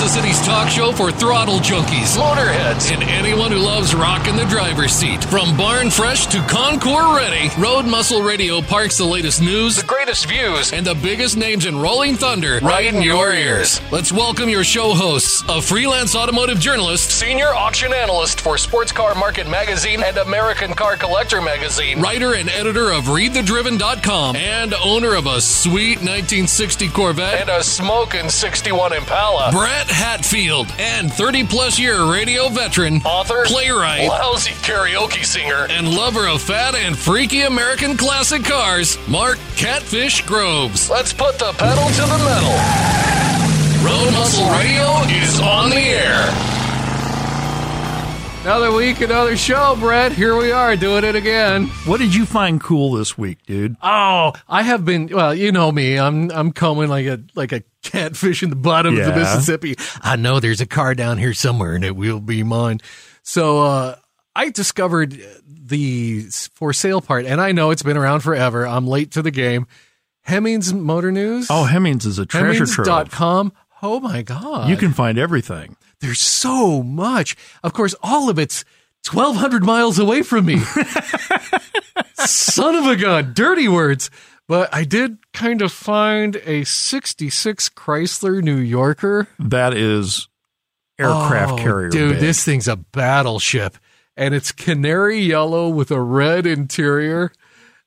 Kansas City's talk show for throttle junkies, motorheads, and anyone who loves rocking the driver's seat. From barn fresh to Concours ready, Road Muscle Radio parks the latest news, the greatest views, and the biggest names in rolling thunder right in your ears. Let's welcome your show hosts, a freelance automotive journalist, senior auction analyst for Sports Car Market Magazine and American Car Collector Magazine, writer and editor of ReadTheDriven.com, and owner of a sweet 1960 Corvette and a smoking 61 Impala. Brett Hatfield, and 30 plus year radio veteran, author, playwright, lousy karaoke singer, and lover of fat and freaky American classic cars, Mark Catfish Groves. Let's put the pedal to the metal. Road Muscle Radio is on the air. Another week, another show, Brett. Here we are doing it again. What did you find cool this week, dude? Oh, I have been. Well, you know me. I'm I'm combing like a like a catfish in the bottom of the Mississippi. I know there's a car down here somewhere, and it will be mine. So uh, I discovered the for sale part, and I know it's been around forever. I'm late to the game. Hemmings Motor News. Oh, Hemmings is a treasure trove. Hemmings.com. Oh my god! You can find everything. There's so much. Of course, all of it's 1,200 miles away from me. Son of a gun. Dirty words. But I did kind of find a 66 Chrysler New Yorker. That is aircraft Oh, carrier. Dude, big. this thing's a battleship. And it's canary yellow with a red interior.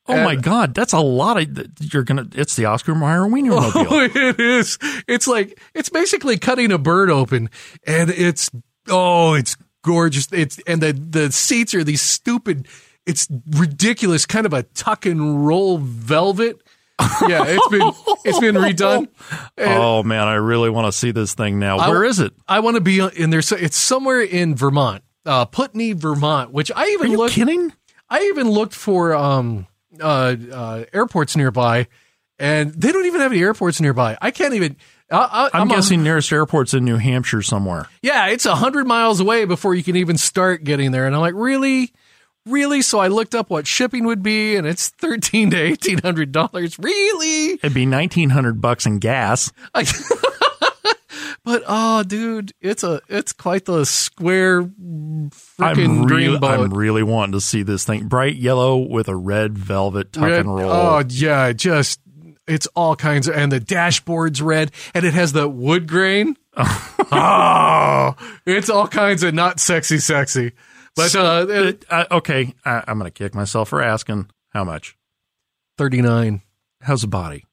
Oh my God, that's a lot of. You're gonna. It's the Oscar Mayer Wienermobile. Oh, it is. It's like it's basically cutting a bird open, and it's oh, it's gorgeous. It's and the the seats are these stupid. It's ridiculous, kind of a tuck and roll velvet. Yeah, it's been it's been redone. And oh man, I really want to see this thing now. I- Where is it? I want to be in there. So it's somewhere in Vermont, uh, Putney, Vermont. Which I even Are you looked. kidding? I even looked for um uh, uh airports nearby, and they don't even have any airports nearby. I can't even. I, I, I'm, a- guessing nearest airport's in New Hampshire somewhere. Yeah, it's a hundred miles away before you can even start getting there. And I'm like, really, really? So I looked up what shipping would be, and it's thirteen to eighteen hundred dollars. Really? It'd be nineteen hundred bucks in gas. I- but oh, dude, it's a it's quite the square freaking I'm really, dreamboat. I'm really wanting to see this thing. Bright yellow with a red velvet tuck Red- and roll. Oh yeah, just it's all kinds of, and the dashboard's red, and it has the wood grain. oh, it's all kinds of not sexy, sexy. But uh, It- uh, okay, I, I'm gonna kick myself for asking how much. thirty nine. How's the body?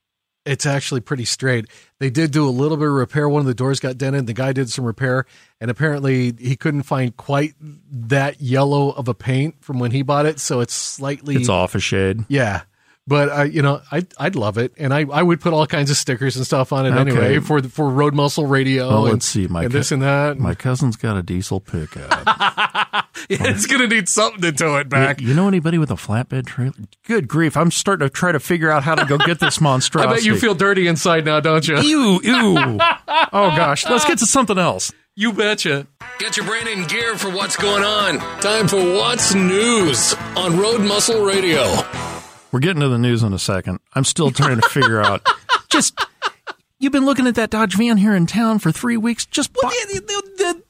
It's actually pretty straight. They did do a little bit of repair. One of the doors got dented. The guy did some repair, and apparently he couldn't find quite that yellow of a paint from when he bought it. So it's slightly It's off a shade. Yeah. But uh, you know, I I'd love it, and I, I would put all kinds of stickers and stuff on it Okay. anyway for the, for Road Muscle Radio. Well, and, let's see. My and co- this and that. My cousin's got a diesel pickup. Yeah, it's gonna need something to tow it back. You, you know anybody with a flatbed trailer? Good grief! I'm starting to try to figure out how to go get this monstrosity. I bet you feel dirty inside now, don't you? ew, ew. oh gosh, let's get to something else. You betcha. Get your brain in gear for what's going on. Time for What's News on Road Muscle Radio. We're getting to the news in a second. I'm still trying to figure out. Just you've been looking at that Dodge van here in town for three weeks. Just buy, The, the, the,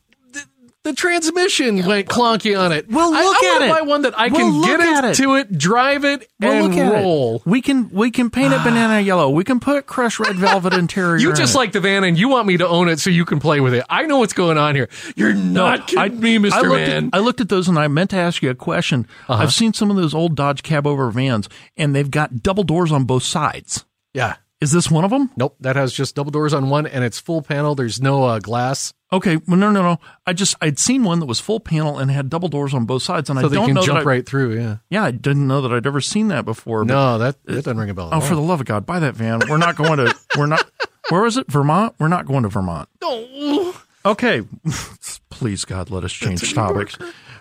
the, transmission went clunky on it. Well, I- look I, at wanna it. buy one that I Well, can get at it. into it, drive it, well, and roll. it. We can we can paint it banana yellow. We can put crushed red velvet interior. You in just it. like the van, and you want me to own it so you can play with it. I know what's going on here. You're not kidding me, Mister I looked Man. Uh-huh. At, I looked at those and I meant to ask you a question. I've seen some of those old Dodge cab over vans, and they've got double doors on both sides. yeah. Is this one of them? Nope. That has just double doors on one, and it's full panel. There's no uh, glass, Okay, well, no, no, no. I just I'd seen one that was full panel and had double doors on both sides, and so I they don't can know jump that I, right through. Yeah. Yeah, I didn't know that I'd ever seen that before. but- No, that that doesn't ring a bell. at oh, all. for the love of God, buy that van. We're not going to. We're not. Where was it? Vermont. We're not going to Vermont. No. Okay, please God, let us change topics.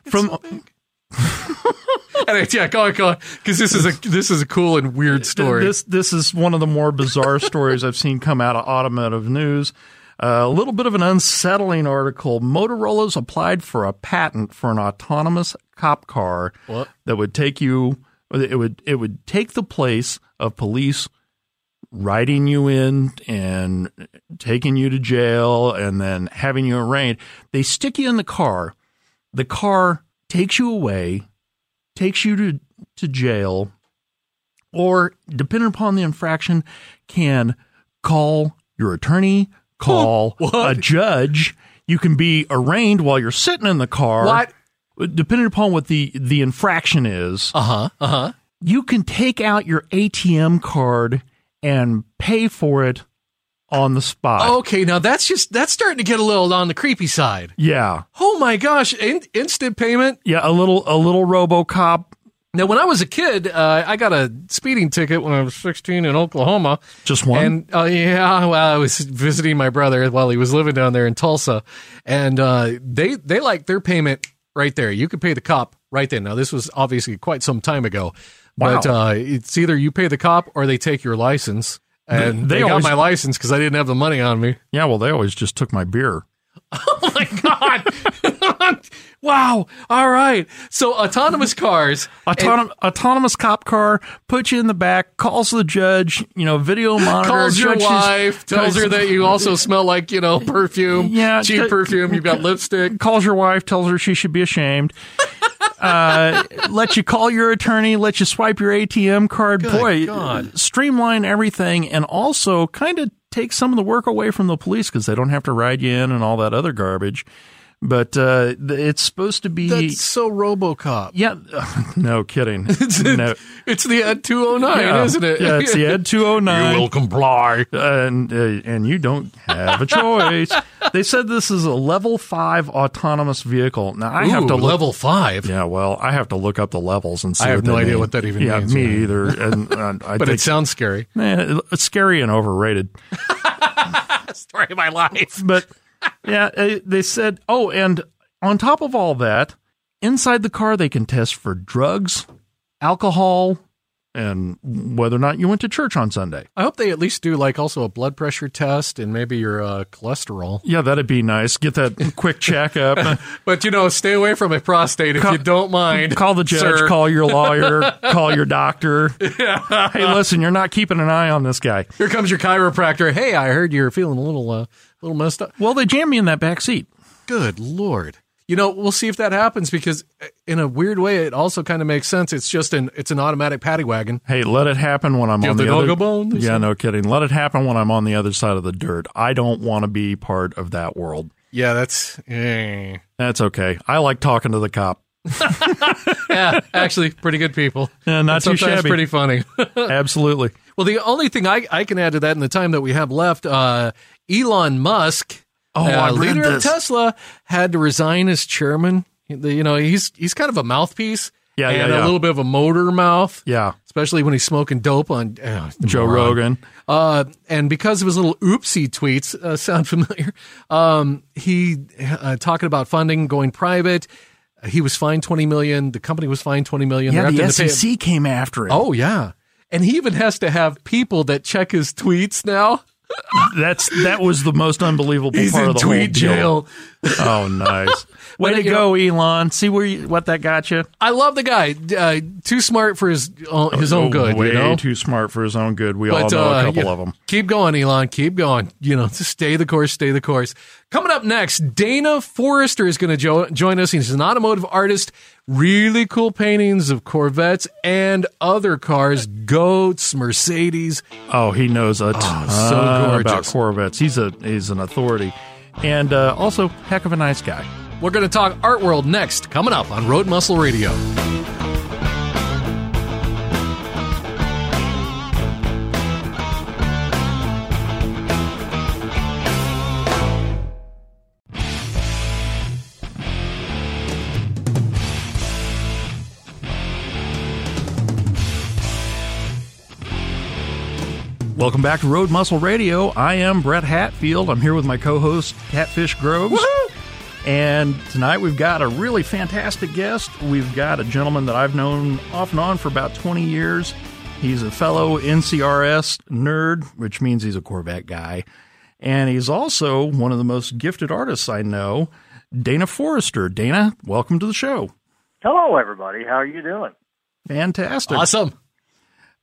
From And, yeah, go on, go on, because this is a this is a cool and weird story. This this is one of the more bizarre stories I've seen come out of automotive news. A little bit of an unsettling article. Motorola's applied for a patent for an autonomous cop car What? that would take you. It would it would take the place of police writing you in and taking you to jail and then having you arraigned. They stick you in the car. The car takes you away, takes you to, to jail, or depending upon the infraction, can call your attorney, call a judge. You can be arraigned while you're sitting in the car. What? Depending upon what the, the infraction is, Uh huh. Uh huh. you can take out your ATM card and pay for it on the spot. Okay, now that's just that's starting to get a little on the creepy side. Yeah. Oh my gosh, in, instant payment. Yeah, a little a little RoboCop. Now, when I was a kid, uh, I got a speeding ticket when I was 16 in Oklahoma. Just one? And uh, yeah, well, I was visiting my brother while he was living down there in Tulsa, and uh, they they like their payment right there. You could pay the cop right then. Now, this was obviously quite some time ago, but Wow. uh, it's either you pay the cop or they take your license. And They- they, they got always- my license because I didn't have the money on me. Yeah, well, they always just took my beer. Oh my god! wow. All right. So autonomous cars. Autonom- autonomous cop car puts you in the back, calls the judge, you know, video monitor, calls your wife, tells her that you also smell like, you know, perfume. Yeah, Cheap t- perfume. You've got lipstick. calls your wife, tells her she should be ashamed. uh, let you call your attorney, let you swipe your ATM card. Good Boy, God. streamline everything and also kind of take some of the work away from the police because they don't have to ride you in and all that other garbage. But uh, it's supposed to be. That's so Robocop. yeah, no kidding. no. It's the Ed 209, Yeah. isn't it? Yeah, it's the Ed 209. You will comply. and uh, and you don't have a choice. they said this is a level five autonomous vehicle. Now I have to look. level five. Yeah, well, I have to look up the levels and see. I have what no idea mean. what that even yeah, means, me yeah. either. And uh, I But think it sounds scary. eh, it's scary and overrated. Story of my life. But yeah, eh, they said. Oh, and on top of all that, inside the car they can test for drugs, alcohol, and whether or not you went to church on Sunday. I hope they at least do like also a blood pressure test and maybe your uh, cholesterol. Yeah, that'd be nice. Get that quick checkup. But you know, stay away from a prostate if Call- you don't mind. Call the judge, sir. call your lawyer, call your doctor. Yeah. Hey, listen, you're not keeping an eye on this guy. Here comes your chiropractor. Hey, I heard you're feeling a little, uh, little messed up. Well, they jammed me in that back seat. Good lord. You know, we'll see if that happens because, uh, in a weird way, it also kind of makes sense. It's just an it's an automatic paddy wagon. Hey, let it happen when I'm Give on the the, other. a bone, yeah, no kidding. Let it happen when I'm on the other side of the dirt. I don't want to be part of that world. Yeah, that's eh. That's okay. I like talking to the cop. yeah, actually, pretty good people. Yeah, not And too shabby. pretty funny. Absolutely. well, the only thing I I can add to that in the time that we have left, uh, Elon Musk, Oh, uh, leader of. Tesla, had to resign as chairman. You know, he's he's kind of a mouthpiece. Yeah, yeah, and yeah. a little bit of a motor mouth. Yeah. especially when he's smoking dope on uh, Joe moron. Rogan. Uh, and because of his little oopsie tweets, uh, sound familiar? Um, he uh, talking about funding going private. He was fined twenty million. The company was fined twenty million. Yeah, They're the having to pay- SEC came after him. Oh yeah, and he even has to have people that check his tweets now. That's that was the most unbelievable He's part of the whole deal. jail. Oh, nice. Way to go, Elon. See where you, what that got you? I love the guy. Uh, too smart for his uh, his own Oh, good. Way you know? too smart for his own good. We all know uh, a couple yeah, of them. Keep going, Elon. Keep going. You know, just stay the course, stay the course. Coming up next, Dana Forrester is going to jo- join us. He's an automotive artist. Really cool paintings of Corvettes and other cars, goats, Mercedes. Oh, he knows a ton so about. Corvettes. He's a he's an authority, and uh, also heck of a nice guy. We're going to talk art world next, coming up on Road Muscle Radio. Welcome back to Road Muscle Radio. I am Brett Hatfield. I'm here with my co-host Catfish Groves. And tonight we've got a really fantastic guest. We've got a gentleman that I've known off and on for about 20 years. He's a fellow NCRS nerd, which means he's a Corvette guy. And he's also one of the most gifted artists I know, Dana Forrester. Dana, welcome to the show. Hello, everybody. How are you doing? Fantastic. Awesome.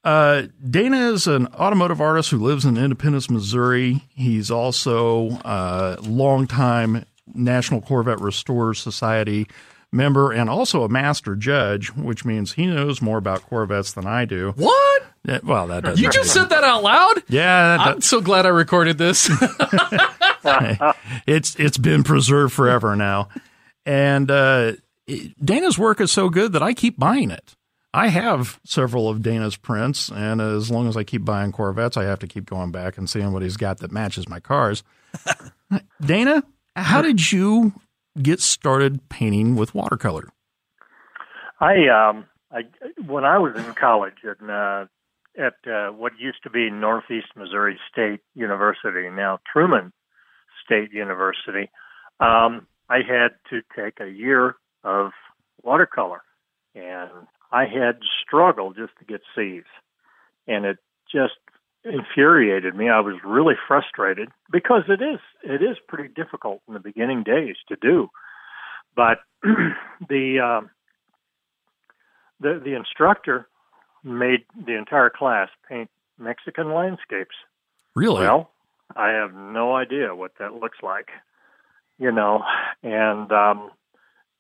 Uh, Dana is an automotive artist who lives in Independence, Missouri. He's also a longtime National Corvette Restorers Society member and also a master judge, which means he knows more about Corvettes than I do. What? Yeah, well, that doesn't You just said that out loud? yeah, I'm so glad I recorded this. it's it's been preserved forever now. And uh, Dana's work is so good that I keep buying it. I have several of Dana's prints, and as long as I keep buying Corvettes, I have to keep going back and seeing what he's got that matches my cars. Dana, how did you get started painting with watercolor? I um I when I was in college at uh, at uh, what used to be Northeast Missouri State University, now Truman State University, um, I had to take a year of watercolor, and I had struggled just to get C's, and it just infuriated me. I was really frustrated because it is it is pretty difficult in the beginning days to do, but the um, the the instructor made the entire class paint Mexican landscapes. Really? Well, I have no idea what that looks like, you know, and um,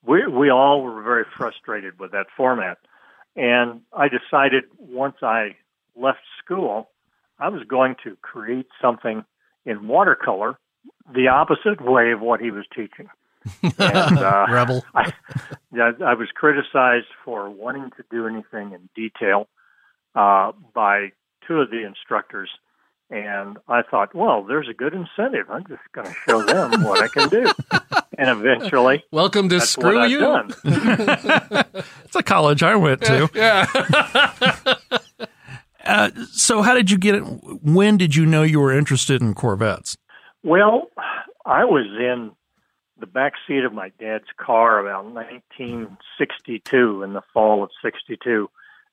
we we all were very frustrated with that format. And I decided once I left school, I was going to create something in watercolor, the opposite way of what he was teaching. And, uh, Rebel. I, yeah, I was criticized for wanting to do anything in detail uh, by two of the instructors, and I thought, well, there's a good incentive. I'm just going to show them what I can do, and eventually, Welcome to Screw You. It's a college I went to. Yeah. Uh, so, how did you get it? When did you know you were interested in Corvettes? Well, I was in the back seat of my dad's car about 1962 in the fall of 62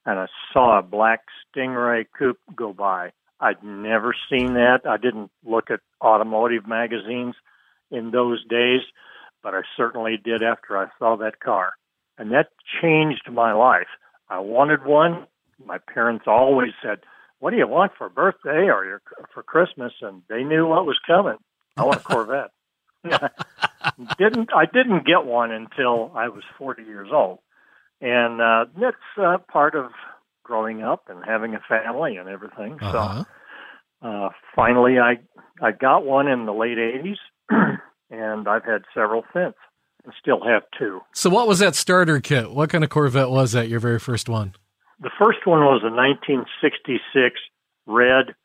and I saw a black Stingray coupe go by. I'd never seen that. I didn't look at automotive magazines in those days, but I certainly did after I saw that car. And that changed my life. I wanted one. My parents always said, "What do you want for birthday or your, for Christmas?" And they knew what was coming. I want a Corvette. didn't I didn't get one until I was 40 years old, and uh, that's uh, part of growing up and having a family and everything. Uh-huh. So uh, finally, I I got one in the late 80s, and I've had several since, and still have two. So, what was that starter kit? What kind of Corvette was that? Your very first one? The first one was a 1966 red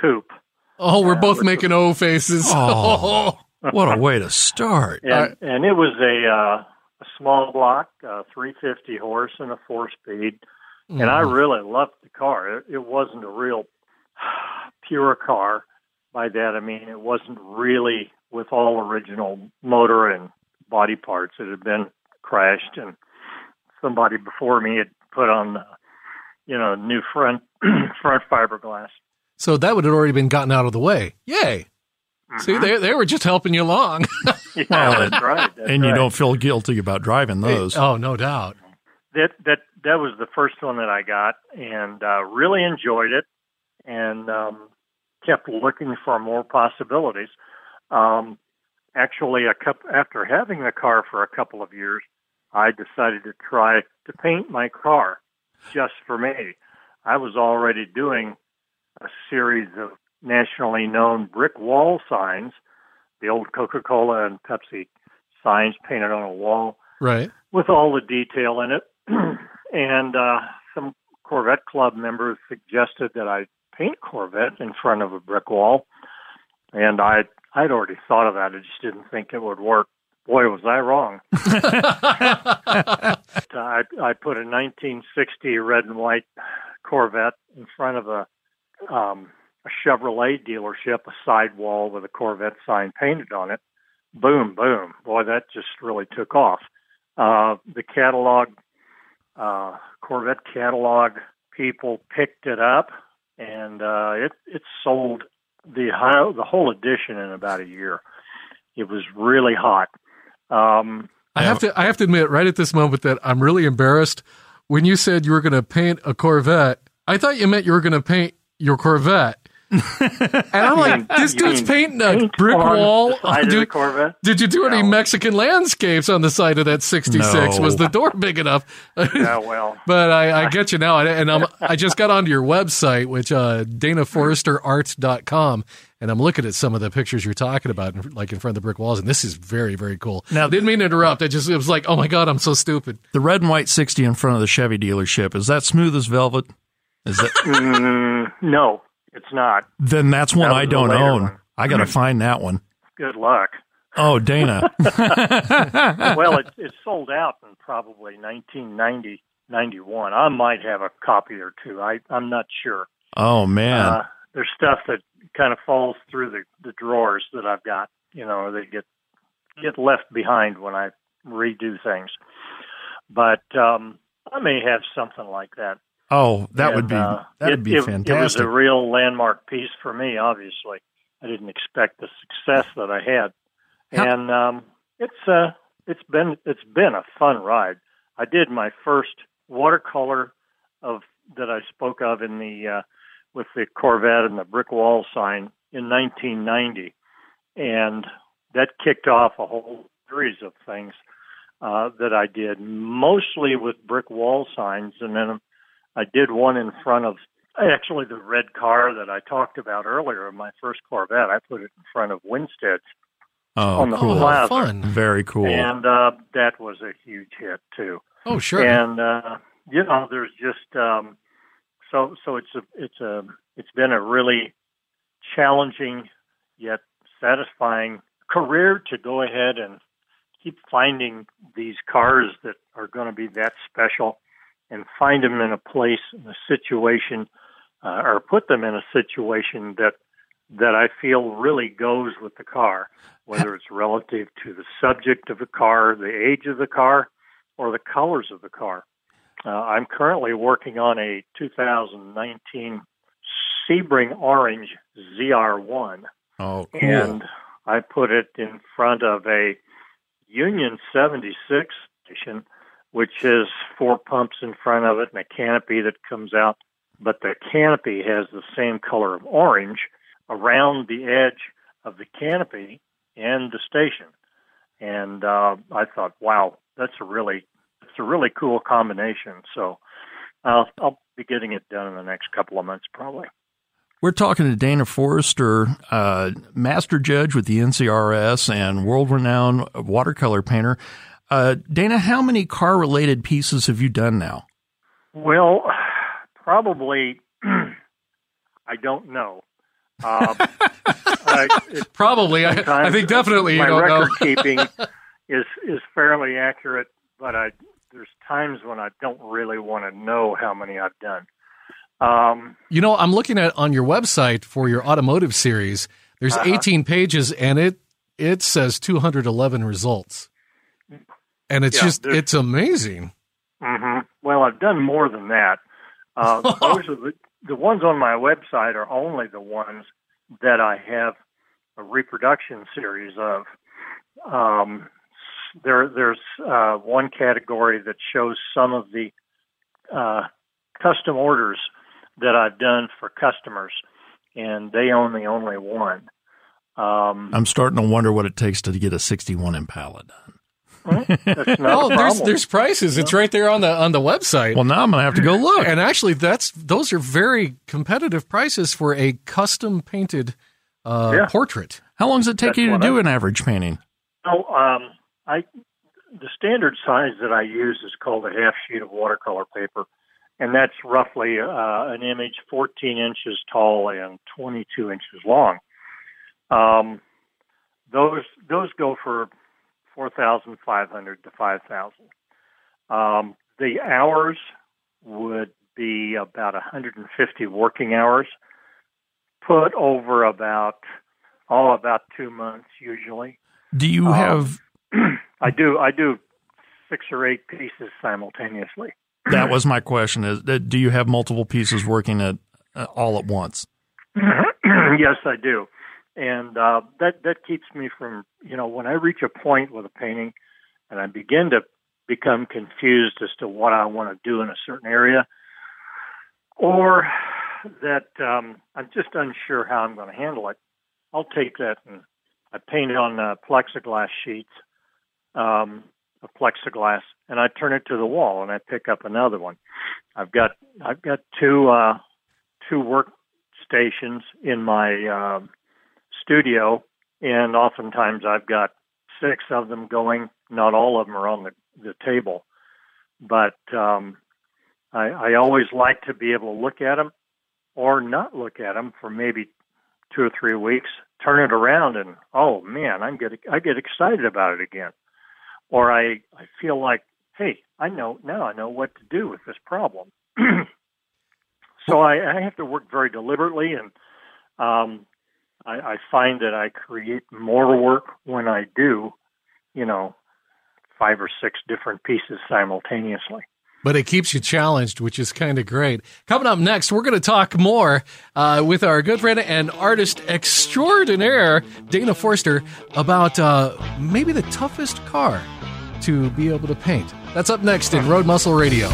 coupe. Oh, we're Yeah, both with making O faces. Oh. What a way to start. and, and it was a uh, a small block, uh, 350 horse and a four speed, and I really loved the car. It, it wasn't a real pure car. By that I mean it wasn't really with all original motor and body parts. It had been crashed, and somebody before me had put on, the, you know, new front front fiberglass. So that would have already been gotten out of the way. Yay. Mm-hmm. See, they, they were just helping you along. Yeah, Well, that's right. that's and you right. don't feel guilty about driving those. oh, no doubt. that that that was the first one that I got, and uh, really enjoyed it, and um, kept looking for more possibilities. Um, actually, a couple after having the car for a couple of years, I decided to try to paint my car just for me. I was already doing a series of nationally known brick wall signs, the old Coca-Cola and Pepsi signs painted on a wall Right. with all the detail in it. and uh, some Corvette Club members suggested that I paint Corvette in front of a brick wall, and I I'd already thought of that. I just didn't think it would work. Boy, was I wrong. I I put a 1960 red and white Corvette in front of a um, a Chevrolet dealership, a side wall with a Corvette sign painted on it. Boom, boom. Boy, that just really took off. Uh, the catalog, uh, Corvette catalog people picked it up, and uh, it it sold the high, the whole edition in about a year. It was really hot. Um, I have to I have to admit right at this moment that I'm really embarrassed. When you said you were going to paint a Corvette, I thought you meant you were going to paint your Corvette. And I'm like, this dude's painting a paint brick on wall. the side of the Corvette? did you do any Mexican landscapes on the side of that 66? No. Was the door big enough? Yeah, well, But I, I get you now, and I'm, I just got onto your website, which uh, DanaForresterArt.com, and I'm looking at some of the pictures you're talking about, like in front of the brick walls, and this is very, very cool. Now- Now, didn't mean to interrupt. I just it was like, oh my god, I'm so stupid. The red and white 60 in front of the Chevy dealership, is that smooth as velvet? Is that mm, no, it's not. Then that's one That I don't own. one. I got to find that one. Good luck. Oh, Dana. well, it, it sold out in probably 1990, 91. I might have a copy or two. I, I'm not sure. Oh, man. Uh, there's stuff that kind of falls through the, the drawers that I've got. You know, they get get left behind when I redo things. But um, I may have something like that. Oh, that would And, be uh, that would it- be it- fantastic. It was a real landmark piece for me. Obviously, I didn't expect the success that I had, How- and um, it's uh, it's been it's been a fun ride. I did my first watercolor of that I spoke of in the uh, with the Corvette and the brick wall sign in 1990, and that kicked off a whole series of things uh, that I did, mostly with brick wall signs, and then I did one in front of actually the red car that I talked about earlier, my first Corvette. I put it in front of Winstead's oh, on the cool. Oh, plaza. fun. Very cool. and uh, that was a huge hit too. Oh, sure. And uh, you know, there's just um, so so it's a it's a it's been a really challenging yet satisfying career to go ahead and keep finding these cars that are going to be that special and find them in a place in a situation uh, or put them in a situation that that I feel really goes with the car, whether it's relative to the subject of the car, the age of the car, or the colors of the car. Uh, I'm currently working on a 2019 Sebring Orange ZR1, oh, cool. and I put it in front of a Union 76 station, which has four pumps in front of it and a canopy that comes out. But the canopy has the same color of orange around the edge of the canopy and the station. And uh, I thought, wow, that's a really, it's a really cool combination. So I'll, I'll be getting it done in the next couple of months, probably. We're talking to Dana Forrester, uh, master judge with the NCRS and world renowned watercolor painter. Uh, Dana, how many car related pieces have you done now? Well, probably, I don't know. Um, I, it, Probably. I, I think definitely you my don't know. record keeping is is fairly accurate, but I there's times when I don't really want to know how many I've done. Um, You know, I'm looking at on your website for your automotive series. There's Uh-huh. 18 pages, and it it says 211 results, and it's Yeah, just it's amazing. hmm Well, I've done more than that. Uh, those are the the ones on my website are only the ones that I have a reproduction series of. Um, there, there's uh, one category that shows some of the uh, custom orders that I've done for customers, and they own the only one. Um, I'm starting to wonder what it takes to get a 61 Impala done. That's not Oh, a there's there's prices. It's right there on the on the website. Well, now I'm going to have to go look. and actually, that's those are very competitive prices for a custom painted uh, Yeah. portrait. How long does it take That's you to do I- an average painting? Oh, um, I the standard size that I use is called a half sheet of watercolor paper, and that's roughly uh, an image 14 inches tall and 22 inches long. Um, those those go for 4,500 to 5,000. Um, the hours would be about 150 working hours, put over about oh about two months usually. Do you Um, have I do. I do six or eight pieces simultaneously. that was my question is that do you have multiple pieces working at uh, all at once? yes, I do, and uh, that that keeps me from you know when I reach a point with a painting, and I begin to become confused as to what I want to do in a certain area. or that um, I'm just unsure how I'm going to handle it, I'll take that and I paint it on uh, plexiglass sheets um, of plexiglass, and I turn it to the wall, and I pick up another one. I've got I've got two uh, two workstations in my uh, studio, and oftentimes I've got six of them going. Not all of them are on the, the table, but um, I, I always like to be able to look at them or not look at them for maybe two or three weeks, turn it around, and oh man, I'm get I get excited about it again, or I I feel like hey, I know now I know what to do with this problem. so I, I have to work very deliberately, and um, I, I find that I create more work when I do, you know, five or six different pieces simultaneously but it keeps you challenged, which is kind of great. Coming up next, we're going to talk more uh, with our good friend and artist extraordinaire, Dana Forrester, about uh, maybe the toughest car to be able to paint. That's up next in Road Muscle Radio.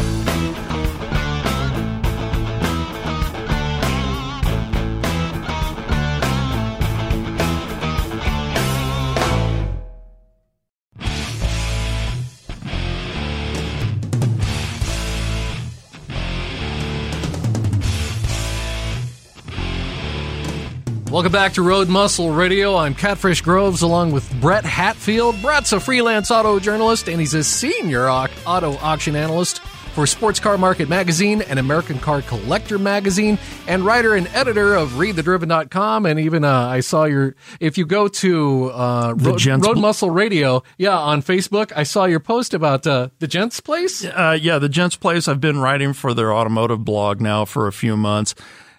Welcome back to Road Muscle Radio. I'm Catfish Groves along with Brett Hatfield. Brett's a freelance auto journalist and he's a senior auto auction analyst for Sports Car Market Magazine and American Car Collector Magazine, and writer and editor of ReadTheDriven.com. And even uh, I saw your, if you go to uh, Road, Road, Muscle Radio, yeah, on Facebook, I saw your post about uh, the Gents Place. Uh, yeah, the Gents Place. I've been writing for their automotive blog now for a few months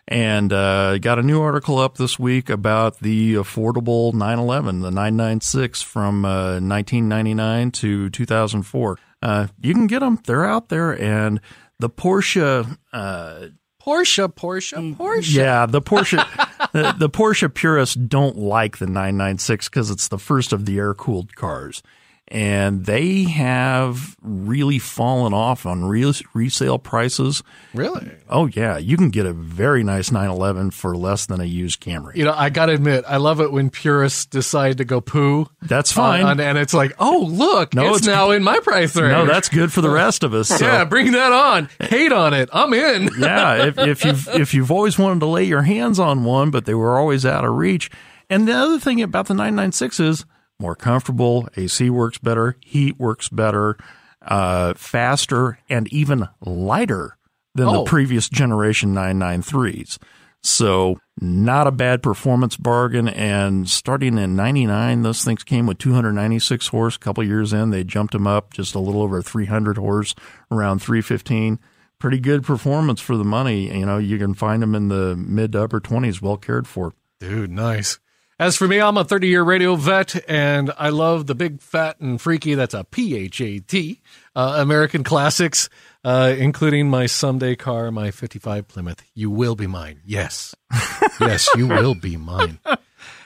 and uh, got a new article up this week about the affordable 911, the 996 from uh, 1999 to 2004. Uh, you can get them; they're out there, and the Porsche. Uh, Porsche, Porsche, mm, Porsche. Yeah, the Porsche, the, the Porsche purists don't like the 996 because it's the first of the air cooled cars and they have really fallen off on real resale prices. Really? Oh yeah, you can get a very nice 911 for less than a used Camry. You know, I got to admit, I love it when purists decide to go poo. That's uh, fine, on, and it's like, oh look, no, it's, it's, now in my price range. No, that's good for the rest of us. So. yeah, bring that on. Hate on it. I'm in. yeah, if, if you've if you've always wanted to lay your hands on one, but they were always out of reach. And the other thing about the 996 is more comfortable. AC works better, heat works better, uh, faster, and even lighter than oh. the previous generation 993s. So, not a bad performance bargain. And starting in 99, those things came with 296 horse. A couple years in, they jumped them up just a little over 300 horse, around 315. Pretty good performance for the money. You know, you can find them in the mid to upper 20s, well cared for. Dude, nice. As for me, I'm a 30 year radio vet, and I love the big, fat, and freaky. That's a PHAT uh, American classics, uh, including my someday car, my 55 Plymouth. You will be mine. Yes. yes, you will be mine.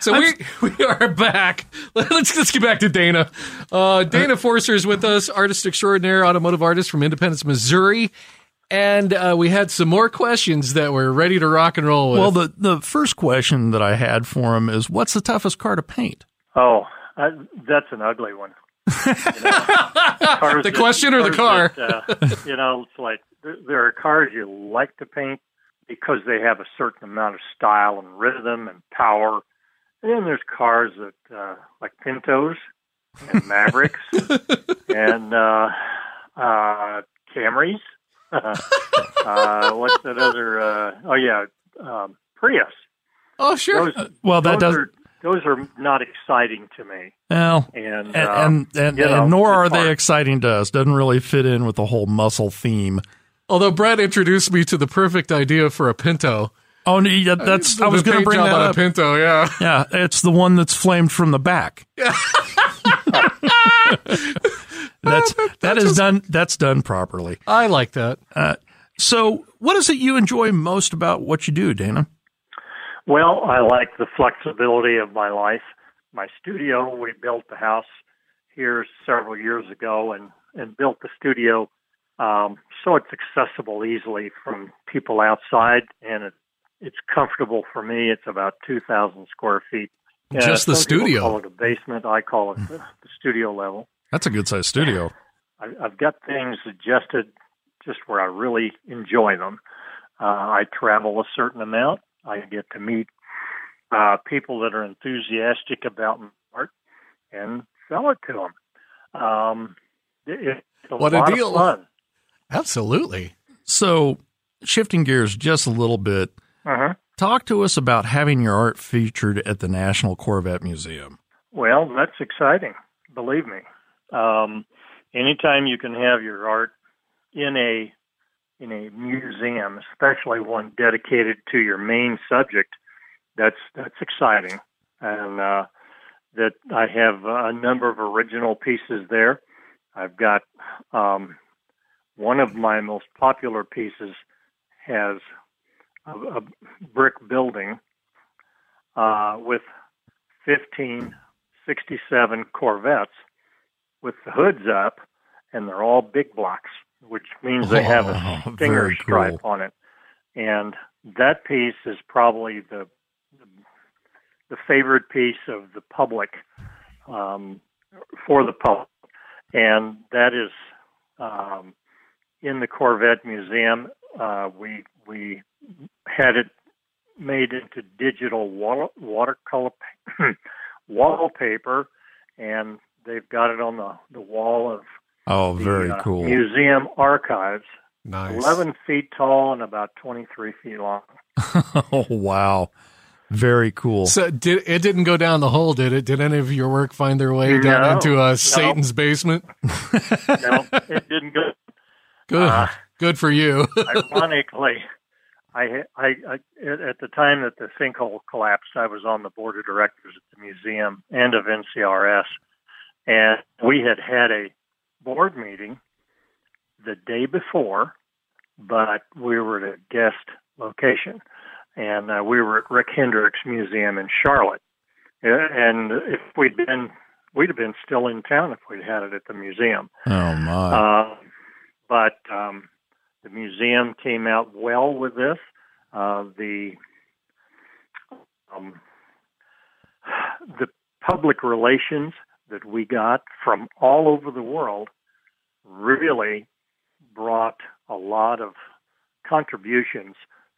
So we we are back. Let's let's get back to Dana. Uh, Dana Forrester is with us, artist extraordinaire, automotive artist from Independence, Missouri, and uh, we had some more questions that were ready to rock and roll with. Well, the, the first question that I had for him is what's the toughest car to paint? Oh, uh, that's an ugly one. You know, the question or the car? That, uh, you know, it's like there, there are cars you like to paint because they have a certain amount of style and rhythm and power. And then there's cars that, uh, like Pintos and Mavericks and uh, uh, Camrys uh, what's that other? Uh, oh yeah, um, Prius. Oh sure. Those, well, that does. Are, those are not exciting to me. Well, and and um, and, and, know, and, nor are they exciting to us. Doesn't really fit in with the whole muscle theme. Although Brad introduced me to the perfect idea for a Pinto. Oh, yeah, that's I was going to bring that up. A Pinto, yeah, yeah, it's the one that's flamed from the back. Yeah. that's that is done. That's done properly. I like that. Uh, so, what is it you enjoy most about what you do, Dana? Well, I like the flexibility of my life. My studio. We built the house here several years ago, and and built the studio Um, so it's accessible easily from people outside, and it, it's comfortable for me. It's about 2,000 square feet. Just the studio. Call it a basement. I call it the, the studio level. That's a good sized studio. I, I've got things adjusted just where I really enjoy them. Uh, I travel a certain amount. I get to meet uh, people that are enthusiastic about art and sell it to them. Um, it, it's a What a lot deal. Of fun. Absolutely. So, shifting gears just a little bit, Uh-huh. talk to us about having your art featured at the National Corvette Museum. Well, that's exciting. Believe me. Um, anytime you can have your art in a in a museum, especially one dedicated to your main subject, that's that's exciting. And uh, that I have a number of original pieces there. I've got um, one of my most popular pieces has a, a brick building uh, with 1567 Corvettes with the hoods up, and they're all big blocks, which means they have Oh, a stinger very stripe cool. on it. And that piece is probably the the favorite piece of the public um, for the public, and that is um, in the Corvette Museum. Uh, we we had it made into digital water, watercolor wallpaper, and they've got it on the, the wall of Oh, the very uh, cool. museum archives. Nice. 11 feet tall and about 23 feet long. oh, wow. Very cool. So did it didn't go down the hole, did it? Did any of your work find their way down into uh, no. Satan's basement? No, it didn't go. Good. Uh, Good for you. Ironically, I, I, I at the time that the sinkhole collapsed, I was on the board of directors at the museum and of NCRS, and we had had a board meeting the day before, but we were at a guest location, and uh, we were at Rick Hendrick's Museum in Charlotte, and if we'd been, we'd have been still in town if we'd had it at the museum. oh, my. Uh, but um, the museum came out well with this. Uh, the um, the public relations that we got from all over the world really brought a lot of contributions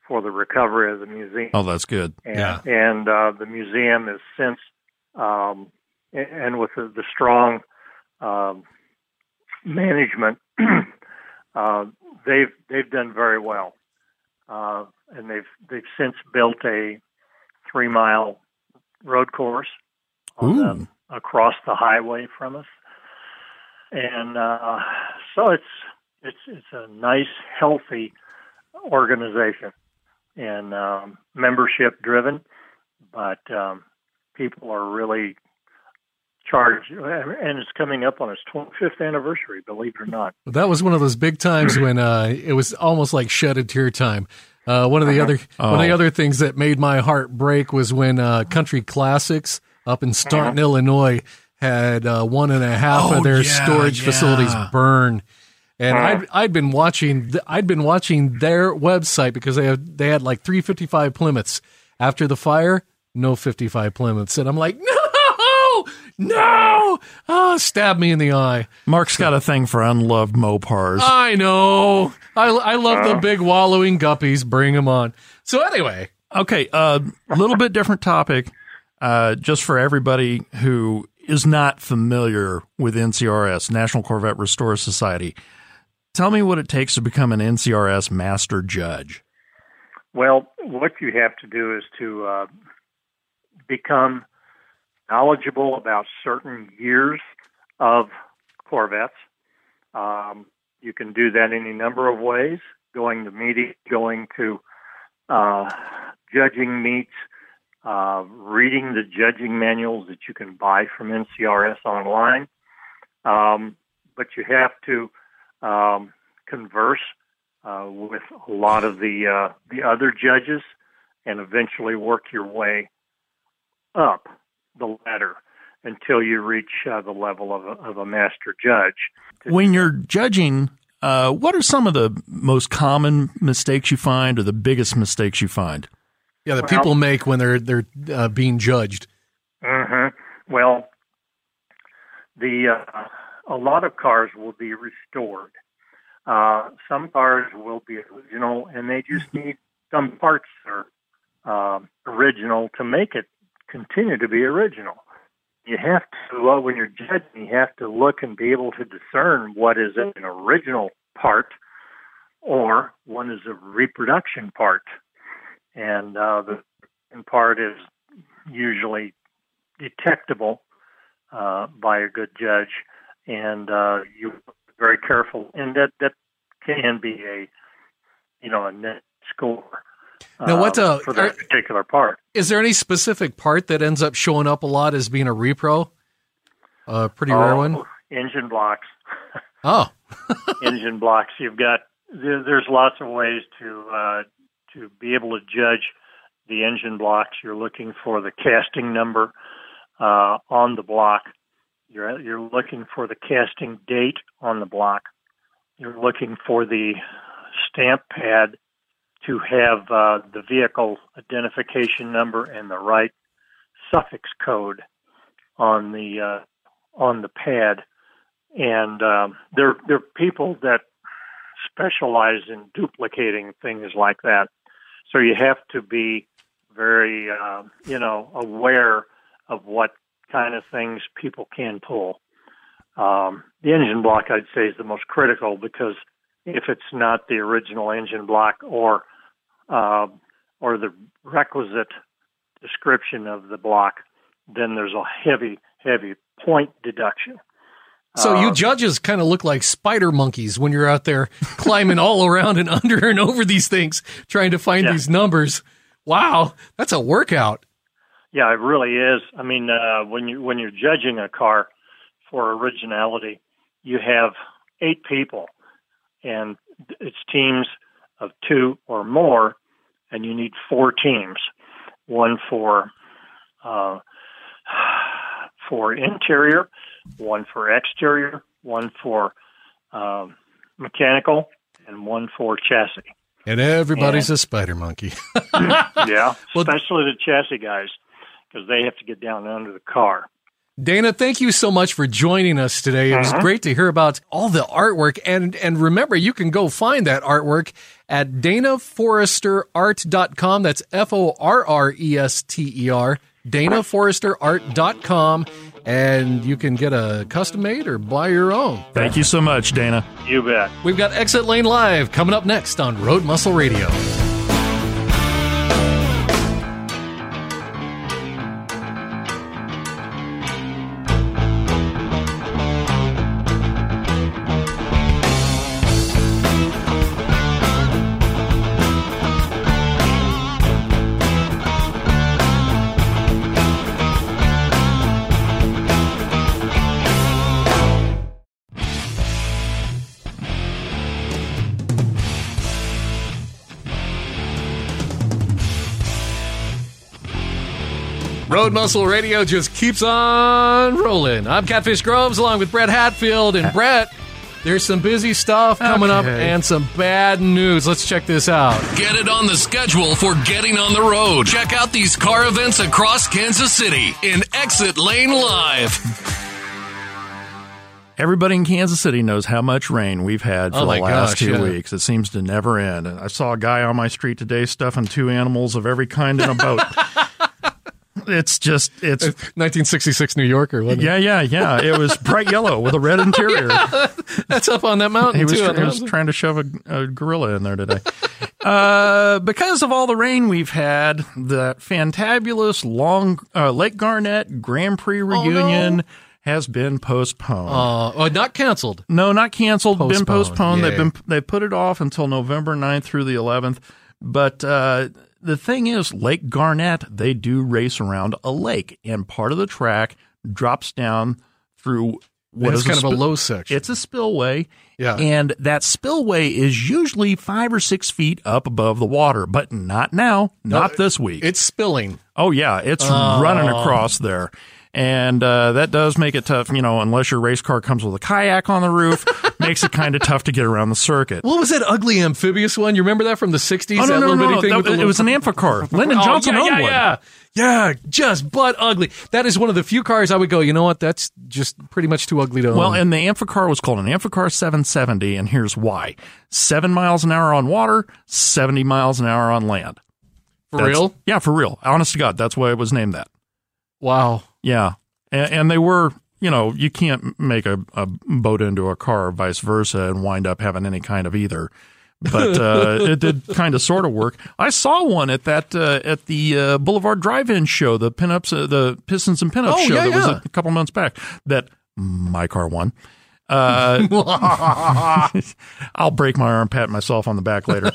for the recovery of the museum. oh, that's good. And, Yeah. and uh, the museum has since, um, and with the, the strong um, management, uh, they've they've done very well, uh, and they've they've since built a three mile road course on Ooh. Across the highway from us, and uh, so it's it's it's a nice, healthy organization and um, membership driven, but um, people are really charged, and it's coming up on its 25th anniversary, believe it or not. That was one of those big times when uh, it was almost like shed a tear time. Uh, one of the other one of the Oh. other things that made my heart break was when uh, Country Classics up in uh-huh. Staunton, Illinois, had uh, one and a half Oh, of their yeah, storage yeah. facilities burn. And uh-huh. I'd, I'd been watching I'd been watching their website because they had, they had like 355 Plymouths after the fire, no 55 Plymouths, and I'm like, no, no, oh, stab me in the eye. Mark's got a thing for unloved Mopars. I know. I, I love the uh-huh. big wallowing guppies. Bring them on. So anyway, Okay, a little bit different topic, uh, just for everybody who is not familiar with NCRS, National Corvette Restore Society. Tell me what it takes to become an NCRS master judge. Well, what you have to do is to uh, become knowledgeable about certain years of Corvettes. Um, you can do that any number of ways going to meeting, going to uh, judging meets, uh, reading the judging manuals that you can buy from NCRS online. Um, but you have to um, converse uh, with a lot of the uh, the other judges, and eventually work your way up the ladder until you reach uh, the level of a, of a master judge. When you're judging Uh, what are some of the most common mistakes you find, or the biggest mistakes you find? Yeah, that people make when they're they're uh, being judged. hmm Well, the uh, a lot of cars will be restored. Uh, some cars will be original, and they just need some parts that are uh, original to make it continue to be original. You have to, well, when you're judging, you have to look and be able to discern what is an original part or one is a reproduction part. And uh, the second part is usually detectable uh, by a good judge, and uh, you very careful, and that that can be a you know a net score. Now, uh, uh, for that are- particular part? Is there any specific part that ends up showing up a lot as being a repro? A pretty rare Oh, one. Engine blocks. Oh, engine blocks. You've got there, there's lots of ways to uh, to be able to judge the engine blocks. You're looking for the casting number uh, on the block. You're you're looking for the casting date on the block. You're looking for the stamp pad to have uh, the vehicle identification number and the right suffix code on the uh, on the pad and um, there there are people that specialize in duplicating things like that. So you have to be very uh, you know aware of what kind of things people can pull. Um, the engine block, I'd say, is the most critical because if it's not the original engine block or uh, or the requisite description of the block, then there's a heavy, heavy point deduction. So you Um, judges kind of look like spider monkeys when you're out there climbing all around and under and over these things trying to find Yeah. these numbers. Wow, that's a workout. Yeah, it really is. I mean, uh, when you when you're judging a car for originality, you have eight people, and it's teams of two or more, and you need four teams, one for uh, for interior, one for exterior, one for um, mechanical, and one for chassis. And everybody's a spider monkey. yeah, Well- especially the chassis guys, because they have to get down under the car. Dana, thank you so much for joining us today. It was Uh-huh. great to hear about all the artwork. And, and remember, you can go find that artwork at danaforresterart.com. That's F O R R E S T E R, danaforresterart.com. And you can get a custom made or buy your own. Thank you so much, Dana. You bet. We've got Exit Lane Live coming up next on Road Muscle Radio. Road Muscle Radio just keeps on rolling. I'm Catfish Groves along with Brett Hatfield. And Brett, there's some busy stuff coming up and some bad news. Let's check this out. Get it on the schedule for getting on the road. Check out these car events across Kansas City in Exit Lane Live. Everybody in Kansas City knows how much rain we've had for Oh the last gosh, two yeah. weeks. It seems to never end. And I saw a guy on my street today stuffing two animals of every kind in a boat. it's just, it's 1966 New Yorker, wasn't Yeah, yeah, yeah. It was bright yellow with a red interior. it? That's up on that mountain, He was, too. he was trying to shove a, a gorilla in there today. uh, because of all the rain we've had, the fantabulous long uh, Lake Garnett Grand Prix reunion has been postponed. Uh, oh, not canceled. No, not canceled. Been Postponed, postponed. They've been they put it off until November 9th through the 11th. But uh, the thing is, Lake Garnett they do race around a lake, and part of the track drops down through what It's is kind of a low section. It's a spillway. Yeah. And that spillway is usually five or six feet up above the water, but not now, not this week. It's spilling. Oh yeah, it's oh. running across there. And uh, that does make it tough, you know, unless your race car comes with a kayak on the roof, makes it kind of tough to get around the circuit. What was that ugly amphibious one? You remember that from the 60s? Oh, no, that no, no, no. That- it was an amphicar. Lyndon Oh, Johnson yeah, owned yeah, one. Yeah, yeah, just butt ugly. That is one of the few cars I would go, you know what? That's just pretty much too ugly to own. Well, and the Amphicar was called an Amphicar 770, and here's why: seven miles an hour on water, seventy miles an hour on land. For That's- real? Yeah, for real. Honest to God, that's why it was named that. Wow. Yeah, and, and they were. You know, you can't make a, a boat into a car, or vice versa, and wind up having any kind of either. But uh, it did kind of sort of work. I saw one at that uh, at the uh, Boulevard Drive-In show, the pinups, uh, the Pistons and Pinups Oh, show yeah, that was a couple months back. That my car won. Uh, I'll break my arm, pat myself on the back later.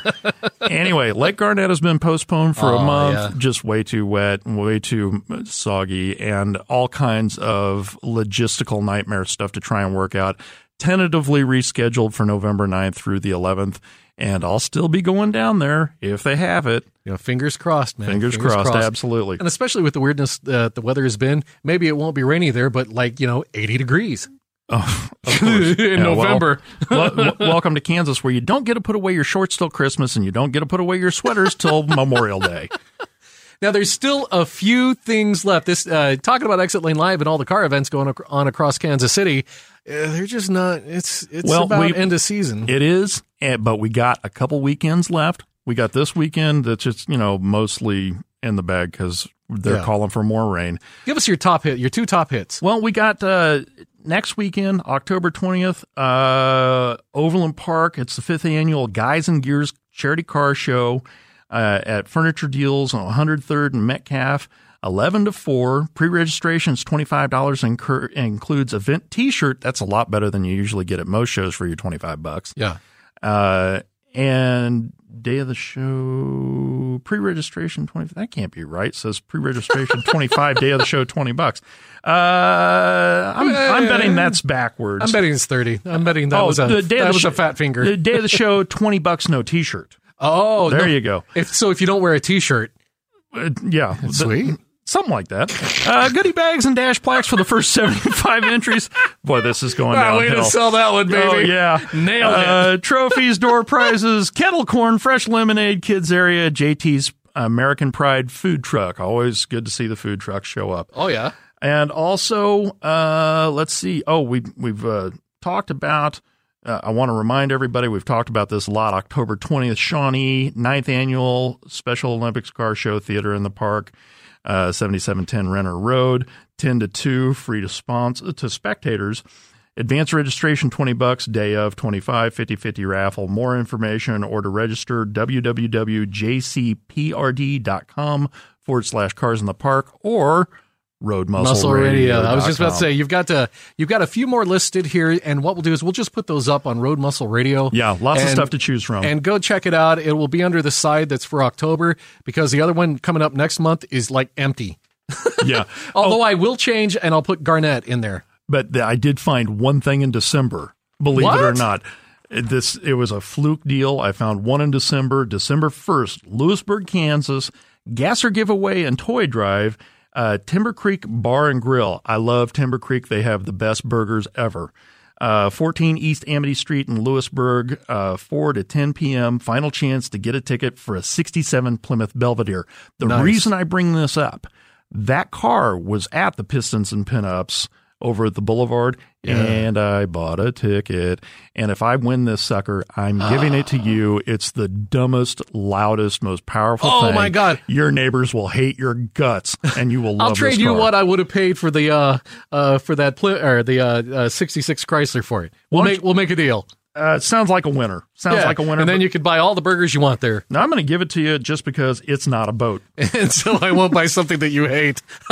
anyway, Lake Garnett has been postponed for a Oh, month. yeah. Just way too wet, way too soggy, and all kinds of logistical nightmare stuff to try and work out. Tentatively rescheduled for November 9th through the 11th. And I'll still be going down there if they have it. You know, fingers crossed, man. Fingers, crossed, absolutely. And especially with the weirdness that the weather has been, maybe it won't be rainy there, but like, you know, 80 degrees Oh, in Yeah, November. wel- wel- welcome to Kansas, where you don't get to put away your shorts till Christmas and you don't get to put away your sweaters till Memorial Day. Now, there's still a few things left. This uh, talking about Exit Lane Live and all the car events going on across Kansas City. Uh, they're just not. It's it's Well, about we- end of season. It is, eh, but we got a couple weekends left. We got this weekend that's just you know mostly in the bag because they're Yeah. calling for more rain. Give us your top hit, your two top hits. Well, we got uh, next weekend, October twentieth, uh, Overland Park. It's the fifth annual Guys and Gears Charity Car Show uh, at Furniture Deals on 103rd and Metcalf. 11 to 4. Pre registration is $25 and incur- includes event t shirt. That's a lot better than you usually get at most shows for your 25 bucks. Yeah. Uh, and day of the show pre-registration 20 that can't be right It says pre-registration 25 day of the show 20 bucks uh i'm, I'm betting that's backwards I'm betting it's 30. I'm betting that Oh, was a the day of that the was show- a fat finger. the day of the show 20 bucks no t-shirt oh, there no. you go If so, if you don't wear a t-shirt, Uh, yeah th- sweet. Something like that uh goodie bags and dash plaques for the first 75 entries boy this is going Ah, way to downhill sell that one, baby. Oh yeah, Nailed it. uh, Trophies, door prizes, kettle corn, fresh lemonade, kids area, JT's American Pride food truck. Always good to see the food truck show up. Oh yeah. And also, uh, let's see. Oh, we we've uh, talked about. Uh, I want to remind everybody we've talked about this a lot. October twentieth, Shawnee ninth annual Special Olympics Car Show Theater in the Park, uh, seventy seven ten Renner Road, ten to two, free to sponsor to spectators. Advance registration 20 bucks, day of 25, 50 50 raffle. More information or to register www.jcprd.com forward slash cars in the park or road muscle, Muscle Radio. I was just about to say you've got to you've got a few more listed here, and what we'll do is we'll just put those up on Road Muscle Radio. Yeah, lots of stuff to choose from. And go check it out. It will be under the side that's for October because the other one coming up next month is like empty. yeah. Although oh. I will change and I'll put Garnett in there. But the, I did find one thing in December, believe it or not. It- This it was a fluke deal. I found one in December, December first, Louisburg, Kansas, gasser giveaway and toy drive, uh, Timber Creek Bar and Grill. I love Timber Creek. They have the best burgers ever. Uh, 14 East Amity Street in Louisburg, uh, 4 to 10 p.m. Final chance to get a ticket for a 67 Plymouth Belvedere. The Nice. reason I bring this up, that car was at the Pistons and Pinups over at the Boulevard, and I bought a ticket. And if I win this sucker, I'm giving it to you. It's the dumbest, loudest, most powerful Oh, thing. my God. Your neighbors will hate your guts, and you will love I'll trade you what I would have paid for the uh uh for that pl- or the uh, uh 66 Chrysler for it. We'll Why make we'll make a deal. Uh, it sounds like a winner. Sounds Yeah. like a winner. And then you could buy all the burgers you want there. now I'm going to give it to you just because it's not a boat. and so I won't buy something that you hate.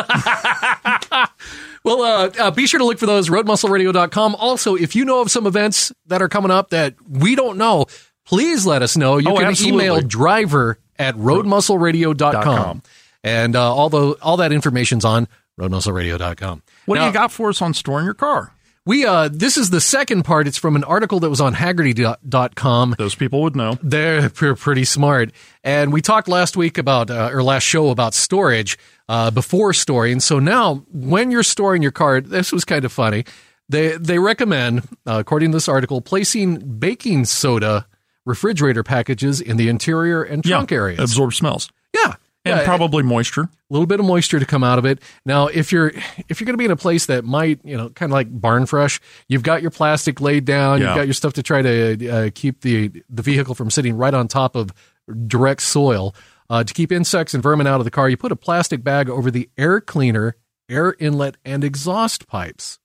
well, uh, uh, be sure to look for those roadmuscleradio.com. Also, if you know of some events that are coming up that we don't know, please let us know. You Oh, can absolutely. email driver at roadmuscleradio.com. com. And uh, all, the, all that information's on roadmuscleradio.com. What Now- do you got for us on storing your car? We uh, this is the second part. It's from an article that was on Hagerty.com. Those people would know. They're pre- pretty smart. And we talked last week about, uh, or last show about storage uh, before storing. So now, when you're storing your car, this was kind of funny. They they recommend, uh, according to this article, placing baking soda refrigerator packages in the interior and trunk yeah, areas. Absorb smells. Yeah, And yeah, probably moisture. a little bit of moisture to come out of it. Now, if you're if you're going to be in a place that might, you know, kind of like barn fresh, you've got your plastic laid down, Yeah. you've got your stuff to try to uh, keep the the vehicle from sitting right on top of direct soil. Uh, to keep insects and vermin out of the car, you put a plastic bag over the air cleaner, air inlet, and exhaust pipes.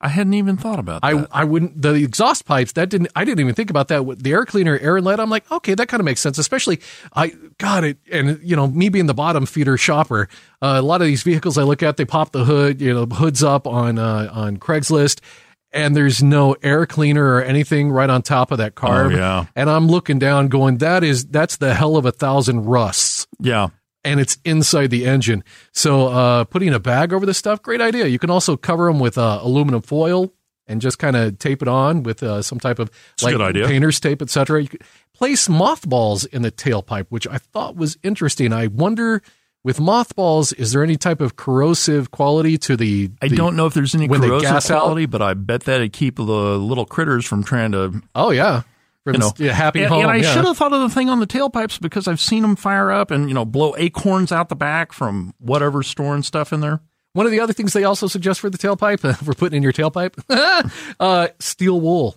I hadn't even thought about I, that. I wouldn't the exhaust pipes that didn't I didn't even think about that with the air cleaner air inlet I'm like okay that kind of makes sense especially I got it and you know me being the bottom feeder shopper uh, a lot of these vehicles I look at they pop the hood you know hoods up on uh, on Craigslist and there's no air cleaner or anything right on top of that car Oh, yeah. and I'm looking down going that is that's the hell of a thousand rusts yeah. And it's inside the engine. So uh, putting a bag over the stuff, great idea. You can also cover them with uh, aluminum foil and just kind of tape it on with uh, some type of like painter's tape, etc. You could place mothballs in the tailpipe, which I thought was interesting. I wonder with mothballs, is there any type of corrosive quality to the? I don't know if there's any corrosive gas out? quality, but I bet that'd keep the little critters from trying to Oh yeah, From you know, yeah, happy and, home. and I yeah. should have thought of the thing on the tailpipes because I've seen them fire up and you know blow acorns out the back from whatever's storing stuff in there. One of the other things they also suggest for the tailpipe, for putting in your tailpipe, uh, steel wool.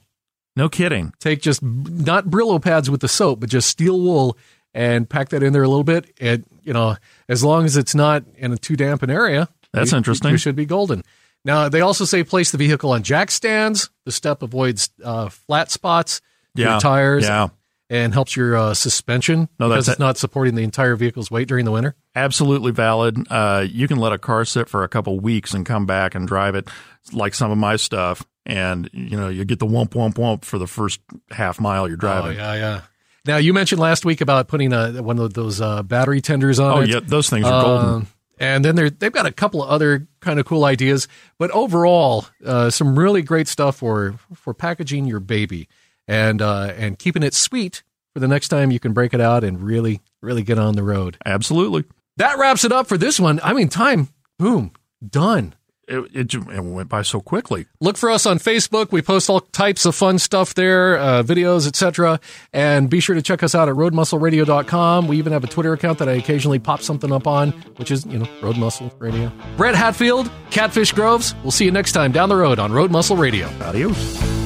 No kidding. take just not Brillo pads with the soap, but just steel wool and pack that in there a little bit. And you know, as long as it's not in a too damp an area, That's you- interesting. You should be golden. Now they also say place the vehicle on jack stands. The step avoids uh, flat spots, Yeah. your tires, Yeah. and helps your uh, suspension No, because it's not supporting the entire vehicle's weight during the winter. Absolutely valid. Uh, you can let a car sit for a couple weeks and come back and drive it, like some of my stuff, and you know you get the wump wump wump for the first half mile you're driving. Oh yeah, yeah. Now you mentioned last week about putting a, one of those uh, battery tenders on Oh, it. yeah, those things are golden. Um, and then they're, they've got a couple of other kind of cool ideas, but overall, uh, some really great stuff for for packaging your baby and uh, and keeping it sweet for the next time you can break it out and really really get on the road. Absolutely. That wraps it up for this one. I mean, time, boom, done. It, it, it went by so quickly. Look for us on Facebook. We post all types of fun stuff there, uh, videos, etc. And be sure to check us out at roadmuscleradio.com. We even have a Twitter account that I occasionally pop something up on, which is, you know, Road Muscle Radio. Brett Hatfield, Catfish Groves. We'll see you next time down the road on Road Muscle Radio. Adios.